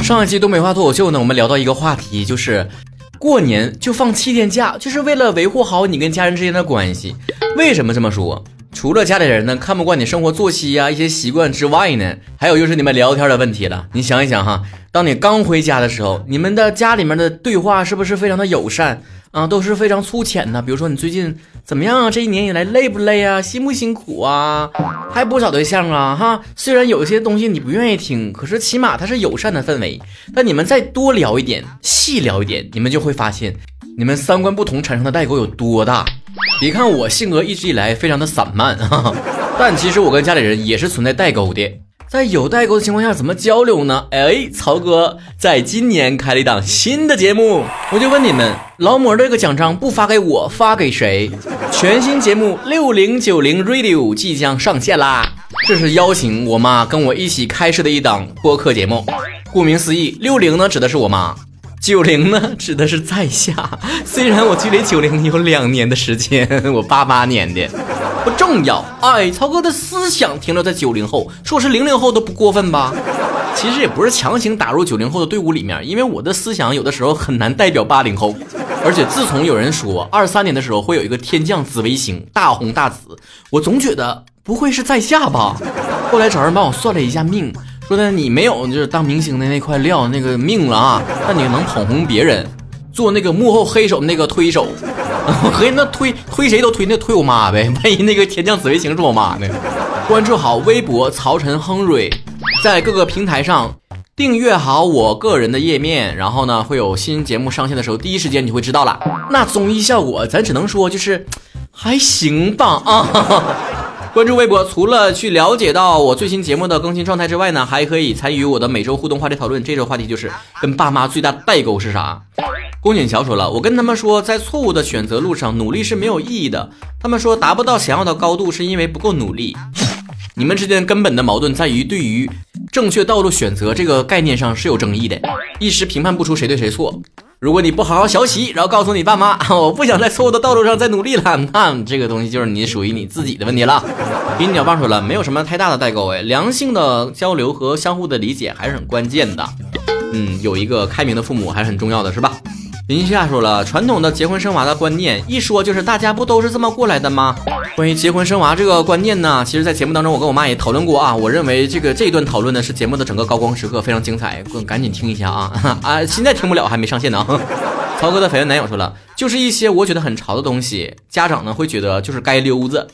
上一期东北话脱口秀呢，我们聊到一个话题，就是过年就放七天假，就是为了维护好你跟家人之间的关系。为什么这么说？除了家里人呢看不惯你生活作息呀一些习惯之外呢，还有就是你们聊天的问题了。你想一想哈，当你刚回家的时候，你们的家里面的对话是不是非常的友善？啊，都是非常粗浅的。比如说你最近怎么样啊？这一年以来累不累啊？辛不辛苦啊？还不找对象啊？哈，虽然有一些东西你不愿意听，可是起码它是友善的氛围。但你们再多聊一点，细聊一点，你们就会发现，你们三观不同产生的代沟有多大。别看我性格一直以来非常的散漫，哈哈，但其实我跟家里人也是存在代沟的。在有代沟的情况下，怎么交流呢？哎，曹哥在今年开了一档新的节目，我就问你们，劳模这个奖章不发给我，发给谁？全新节目六零九零 Radio 即将上线啦！这是邀请我妈跟我一起开设的一档播客节目。顾名思义，六零呢指的是我妈，九零呢指的是在下。虽然我距离九零有两年的时间，我八八年的。不重要，哎，曹哥的思想停留在九零后，说是零零后都不过分吧？其实也不是强行打入九零后的队伍里面，因为我的思想有的时候很难代表八零后。而且自从有人说二三年的时候会有一个天降紫微星大红大紫，我总觉得不会是在下吧？后来找人帮我算了一下命，说的你没有就是当明星的那块料那个命了啊，但你能捧红别人，做那个幕后黑手那个推手。合计那推推谁都推那推我妈呗，万一那个天降紫薇星是我妈呢？关注好微博曹晨亨瑞，在各个平台上订阅好我个人的页面，然后呢会有新节目上线的时候，第一时间你会知道了。那综艺效果咱只能说就是还行吧啊！关注微博，除了去了解到我最新节目的更新状态之外呢，还可以参与我的每周互动话题讨论。这周话题就是跟爸妈最大的代沟是啥？宫锦桥说了，我跟他们说，在错误的选择路上努力是没有意义的。他们说达不到想要的高度是因为不够努力。你们之间根本的矛盾在于对于正确道路选择这个概念上是有争议的，一时评判不出谁对谁错。如果你不好好学习，然后告诉你爸妈，我不想在错误的道路上再努力了，那这个东西就是你属于你自己的问题了。给鸟爸说了，没有什么太大的代沟哎，良性的交流和相互的理解还是很关键的。嗯，有一个开明的父母还是很重要的，是吧？林夏说了，传统的结婚生娃的观念，一说就是大家不都是这么过来的吗？关于结婚生娃这个观念呢，其实，在节目当中，我跟我妈也讨论过啊。我认为这个这一段讨论呢，是节目的整个高光时刻，非常精彩，赶紧听一下啊啊！现在听不了，还没上线呢。曹哥的绯闻男友说了，就是一些我觉得很潮的东西，家长呢会觉得就是该溜子。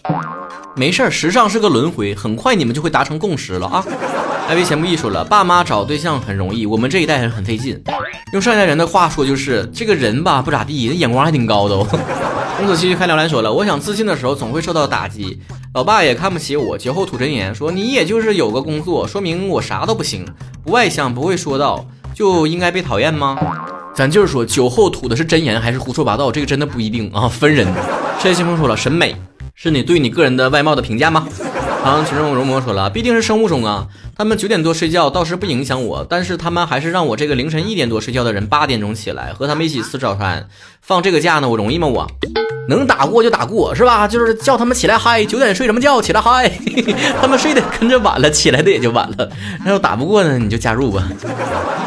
没事儿，时尚是个轮回，很快你们就会达成共识了啊。艾薇钱不易说了，爸妈找对象很容易，我们这一代人很费劲。用上一代人的话说，就是这个人吧不咋地，那眼光还挺高的。公子期开聊栏说了，我想自信的时候总会受到打击，老爸也看不起我。酒后吐真言说，你也就是有个工作，说明我啥都不行，不外向，不会说道，就应该被讨厌吗？咱就是说，酒后吐的是真言还是胡说八道，这个真的不一定啊，分人。陈新峰说了，审美是你对你个人的外貌的评价吗？唐群众容魔说了，毕竟是生物钟啊。他们九点多睡觉倒是不影响我，但是他们还是让我这个凌晨一点多睡觉的人八点钟起来和他们一起吃早餐。放这个假呢，我容易吗？我能打过就打过，是吧？就是叫他们起来嗨，九点睡什么觉？起来嗨，他们睡得跟着晚了，起来的也就晚了。那要打不过呢，你就加入吧。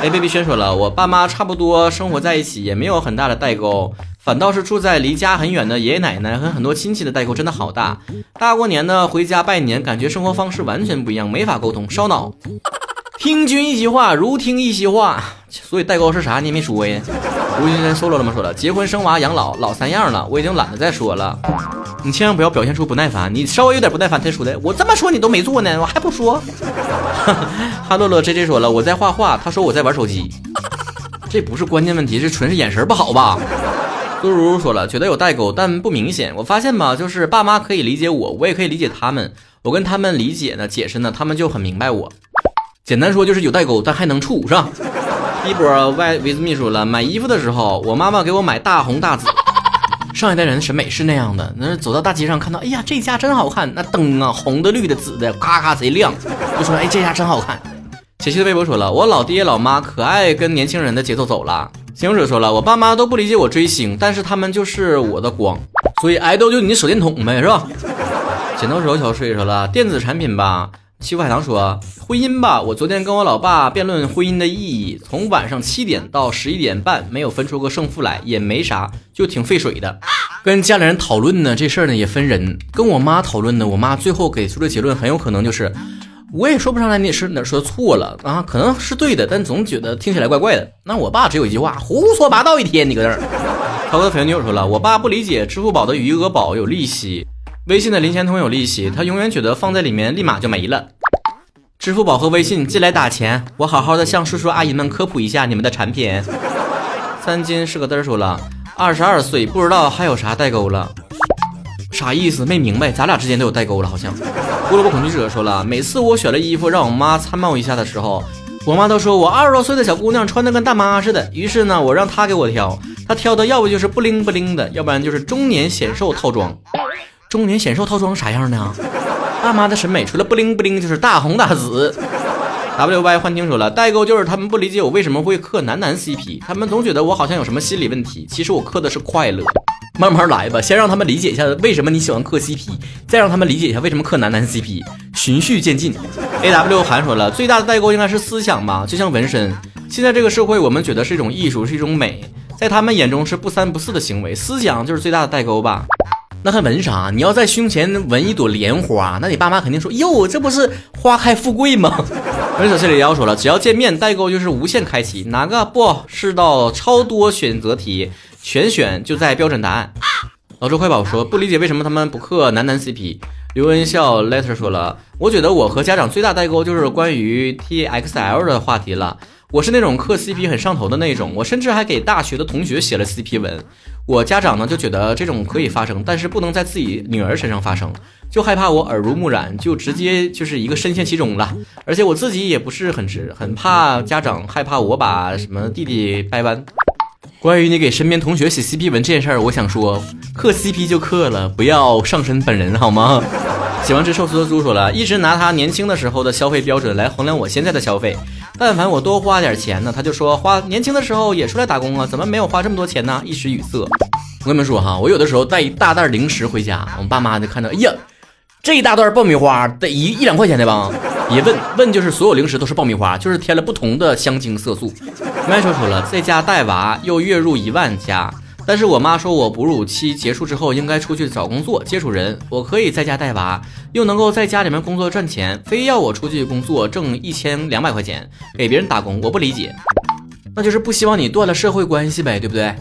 哎，baby 轩说了，我爸妈差不多生活在一起，也没有很大的代沟。反倒是住在离家很远的爷爷奶奶和很多亲戚的代沟真的好大。大过年的回家拜年，感觉生活方式完全不一样，没法沟通，烧脑。听君一席话，如听一席话。所以代沟是啥？你也没说呀？吴先生 solo 了吗？说了，结婚生娃养老老三样了，我已经懒得再说了。你千万不要表现出不耐烦，你稍微有点不耐烦才说的。我这么说你都没做呢，我还不说。哈乐乐 J J 说了，我在画画，他说我在玩手机。这不是关键问题，这纯是眼神不好吧？苏如如说了，觉得有代沟，但不明显。我发现吧，就是爸妈可以理解我，我也可以理解他们。我跟他们理解呢，解释呢，他们就很明白我。简单说就是有代沟，但还能处，是吧？一波 Y 维斯秘书了，买衣服的时候，我妈妈给我买大红大紫。上一代人的审美是那样的，那走到大街上看到，哎呀，这家真好看，那灯啊，红的、绿的、紫的，咔咔贼亮，就说，哎，这家真好看。琪琪的微博说了，我老爹老妈可爱跟年轻人的节奏走了。形容者说了，我爸妈都不理解我追星，但是他们就是我的光。所以爱豆就你手电筒呗，是吧？剪刀手小水说了，电子产品吧。七福海棠说，婚姻吧，我昨天跟我老爸辩论婚姻的意义，从晚上七点到十一点半，没有分出个胜负来，也没啥，就挺费水的。跟家里人讨论呢，这事儿呢也分人。跟我妈讨论呢，我妈最后给出的结论很有可能就是，我也说不上来你是哪说错了啊，可能是对的，但总觉得听起来怪怪的。那我爸只有一句话，胡说八道一天，你搁那儿。涛哥的粉女友说了，我爸不理解支付宝的余额宝有利息。微信的零钱通有利息，他永远觉得放在里面立马就没了。支付宝和微信进来打钱，我好好的向叔叔阿姨们科普一下你们的产品。三金是个嘚儿说了，二十二岁不知道还有啥代沟了，啥意思？没明白，咱俩之间都有代沟了好像。胡萝卜恐惧者说了，每次我选了衣服让我妈参谋一下的时候，我妈都说我二十多岁的小姑娘穿的跟大妈似的。于是呢，我让她给我挑，她挑的要不就是不灵不灵的，要不然就是中年显瘦套装。中年显瘦套装啥样呢？大妈的审美除了不灵不灵就是大红大紫。W Y 幻听说了，代沟就是他们不理解我为什么会磕男男 CP，他们总觉得我好像有什么心理问题，其实我磕的是快乐。慢慢来吧，先让他们理解一下为什么你喜欢磕 CP，再让他们理解一下为什么磕男男 CP，循序渐进。A W 韩说了，最大的代沟应该是思想吧，就像纹身，现在这个社会我们觉得是一种艺术，是一种美，在他们眼中是不三不四的行为，思想就是最大的代沟吧。那还纹啥？你要在胸前纹一朵莲花，那你爸妈肯定说哟，这不是花开富贵吗？文手这里要说了，只要见面代沟就是无限开启，哪个不是道超多选择题，全选就在标准答案。老周快宝说不理解为什么他们不刻男男 CP。刘恩笑 letter 说了，我觉得我和家长最大代沟就是关于 TXL 的话题了。我是那种磕 CP 很上头的那种，我甚至还给大学的同学写了 CP 文。我家长呢就觉得这种可以发生，但是不能在自己女儿身上发生，就害怕我耳濡目染，就直接就是一个深陷其中了。而且我自己也不是很直，很怕家长害怕我把什么弟弟掰弯。关于你给身边同学写 CP 文这件事儿，我想说，磕 CP 就磕了，不要上身本人好吗？喜欢吃寿司的猪说了，一直拿他年轻的时候的消费标准来衡量我现在的消费。但凡我多花点钱呢，他就说花年轻的时候也出来打工啊，怎么没有花这么多钱呢？一时语塞。我跟你们说哈，我有的时候带一大袋零食回家，我爸妈就看到，哎呀，这一大袋爆米花得一一两块钱的吧？别问问，就是所有零食都是爆米花，就是添了不同的香精色素。麦说说了，在家带娃又月入一万加。但是我妈说我哺乳期结束之后应该出去找工作，接触人。我可以在家带娃，又能够在家里面工作赚钱，非要我出去工作挣一千两百块钱给别人打工，我不理解。那就是不希望你断了社会关系呗，对不对？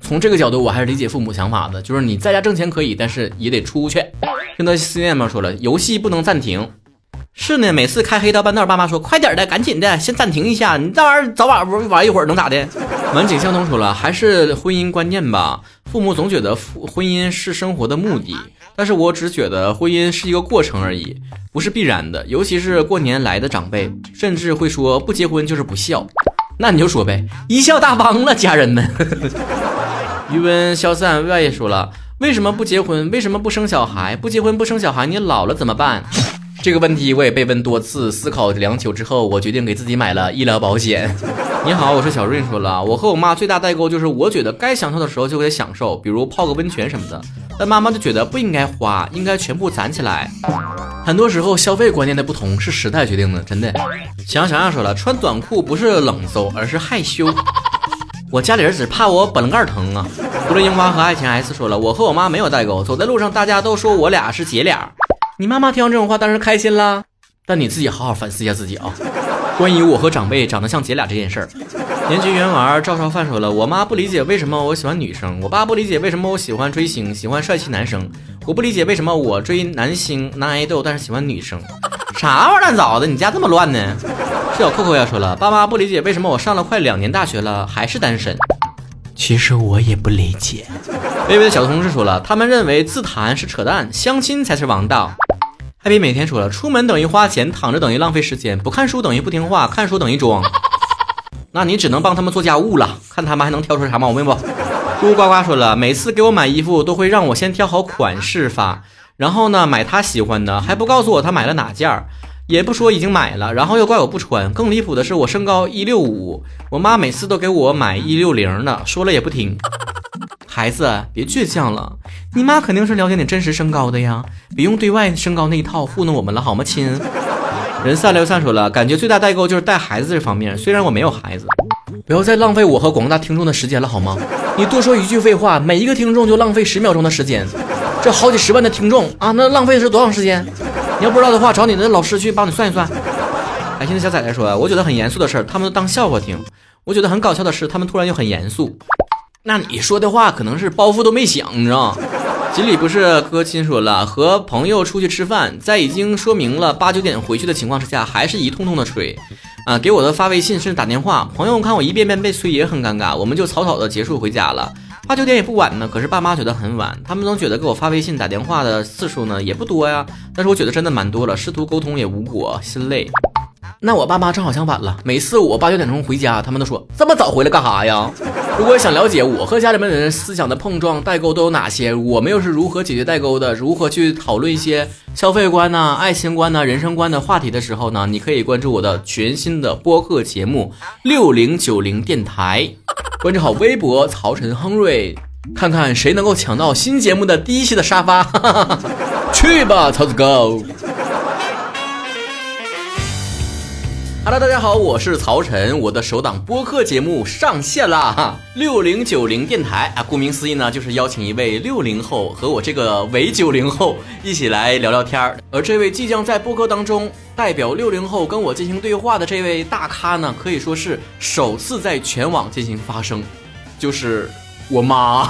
从这个角度，我还是理解父母想法的，就是你在家挣钱可以，但是也得出去。听到思念吗？说了，游戏不能暂停。是呢，每次开黑到半道，爸妈说快点的，赶紧的，先暂停一下。你这玩意儿早晚玩玩一会儿能咋的？晚景相同说了，还是婚姻观念吧。父母总觉得婚姻是生活的目的，但是我只觉得婚姻是一个过程而已，不是必然的。尤其是过年来的长辈，甚至会说不结婚就是不孝。那你就说呗，贻笑大方了，家人们。余温消散外也说了，为什么不结婚？为什么不生小孩？不结婚不生小孩，你老了怎么办？这个问题我也被问多次，思考良久之后，我决定给自己买了医疗保险。你好，我是小瑞。说了，我和我妈最大代沟就是，我觉得该享受的时候就得享受，比如泡个温泉什么的。但妈妈就觉得不应该花，应该全部攒起来。很多时候消费观念的不同是时代决定的，真的。想想想说了，穿短裤不是冷搜，而是害羞。我家里人只怕我本棱盖疼啊。除了樱花和爱情 S 说了，我和我妈没有代沟，走在路上大家都说我俩是姐俩。你妈妈听到这种话当然开心啦，但你自己好好反思一下自己啊。关于我和长辈长得像姐俩这件事儿，年级圆娃赵少范说了，我妈不理解为什么我喜欢女生，我爸不理解为什么我喜欢追星，喜欢帅气男生，我不理解为什么我追男星男爱豆，但是喜欢女生，啥玩意儿？乱糟的，你家这么乱呢？小扣扣要说了，爸妈不理解为什么我上了快两年大学了还是单身，其实我也不理解。微微的小同事说了，他们认为自谈是扯淡，相亲才是王道。艾比每天说了，出门等于花钱，躺着等于浪费时间，不看书等于不听话，看书等于装。那你只能帮他们做家务了，看他们还能挑出啥毛病不？咕呱呱说了，每次给我买衣服都会让我先挑好款式发，然后呢买他喜欢的，还不告诉我他买了哪件儿，也不说已经买了，然后又怪我不穿。更离谱的是，我身高一六五，我妈每次都给我买一六零的，说了也不听。孩子，别倔强了，你妈肯定是了解你真实身高的呀，别用对外身高那一套糊弄我们了，好吗，亲？人散了又散说了，感觉最大代沟就是带孩子这方面，虽然我没有孩子，不要再浪费我和广大听众的时间了，好吗？你多说一句废话，每一个听众就浪费十秒钟的时间，这好几十万的听众啊，那浪费的是多长时间？你要不知道的话，找你的老师去帮你算一算。开心的小崽崽说，我觉得很严肃的事儿，他们都当笑话听；我觉得很搞笑的事，他们突然又很严肃。那你说的话可能是包袱都没响，你知道？锦鲤不是哥亲说了，和朋友出去吃饭，在已经说明了八九点回去的情况之下，还是一通通的催，啊，给我的发微信甚至打电话。朋友看我一遍遍被催也很尴尬，我们就草草的结束回家了。八九点也不晚呢，可是爸妈觉得很晚，他们总觉得给我发微信打电话的次数呢也不多呀，但是我觉得真的蛮多了，试图沟通也无果，心累。那我爸妈正好相反了，每次我八九点钟回家，他们都说这么早回来干啥呀？如果想了解我和家里面的人思想的碰撞代沟都有哪些，我们又是如何解决代沟的，如何去讨论一些消费观呐、爱情观呐、人生观的话题的时候呢？你可以关注我的全新的播客节目 六零九零电台，关注好微博曹晨亨瑞，看看谁能够抢到新节目的第一期的沙发，去吧，曹子高。Hello，大家好，我是曹晨，我的首档播客节目上线啦！哈，六零九零电台啊，顾名思义呢，就是邀请一位六零后和我这个伪九零后一起来聊聊天儿。而这位即将在播客当中代表六零后跟我进行对话的这位大咖呢，可以说是首次在全网进行发声，就是我妈。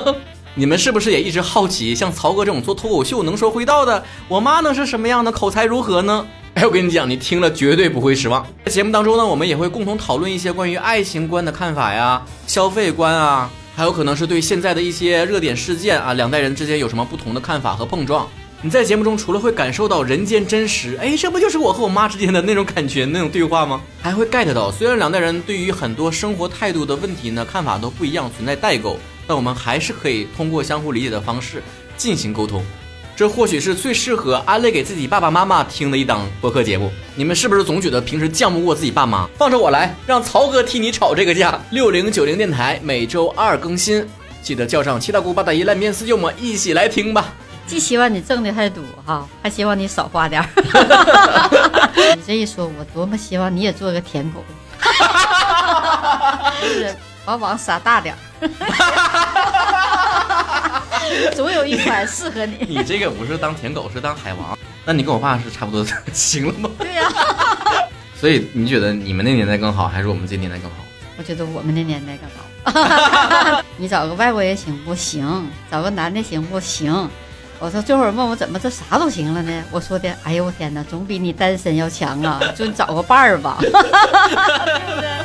你们是不是也一直好奇，像曹哥这种做脱口秀能说会道的，我妈能是什么样的，口才如何呢？哎，我跟你讲，你听了绝对不会失望。在节目当中呢，我们也会共同讨论一些关于爱情观的看法呀、消费观啊，还有可能是对现在的一些热点事件啊，两代人之间有什么不同的看法和碰撞。你在节目中除了会感受到人间真实，哎，这不就是我和我妈之间的那种感觉、那种对话吗？还会 get 到，虽然两代人对于很多生活态度的问题呢，看法都不一样，存在代沟，但我们还是可以通过相互理解的方式进行沟通。这或许是最适合安利给自己爸爸妈妈听的一档播客节目。你们是不是总觉得平时犟不过自己爸妈？放着我来，让曹哥替你吵这个架。六零九零电台每周二更新，记得叫上七大姑八大姨烂面四舅母一起来听吧。既希望你挣的还多哈，还希望你少花点儿。你这一说，我多么希望你也做个舔狗，就是往往撒大点儿。总有一款适合你。你这个不是当舔狗，是当海王。那你跟我爸是差不多 行了吗？对呀。所以你觉得你们那年代更好，还是我们这年代更好？我觉得我们那年代更好。你找个外国人行不行？找个男的行不行？我说这会儿问我怎么这啥都行了呢？我说的，哎呦我天哪，总比你单身要强啊！就你找个伴儿吧。对不对？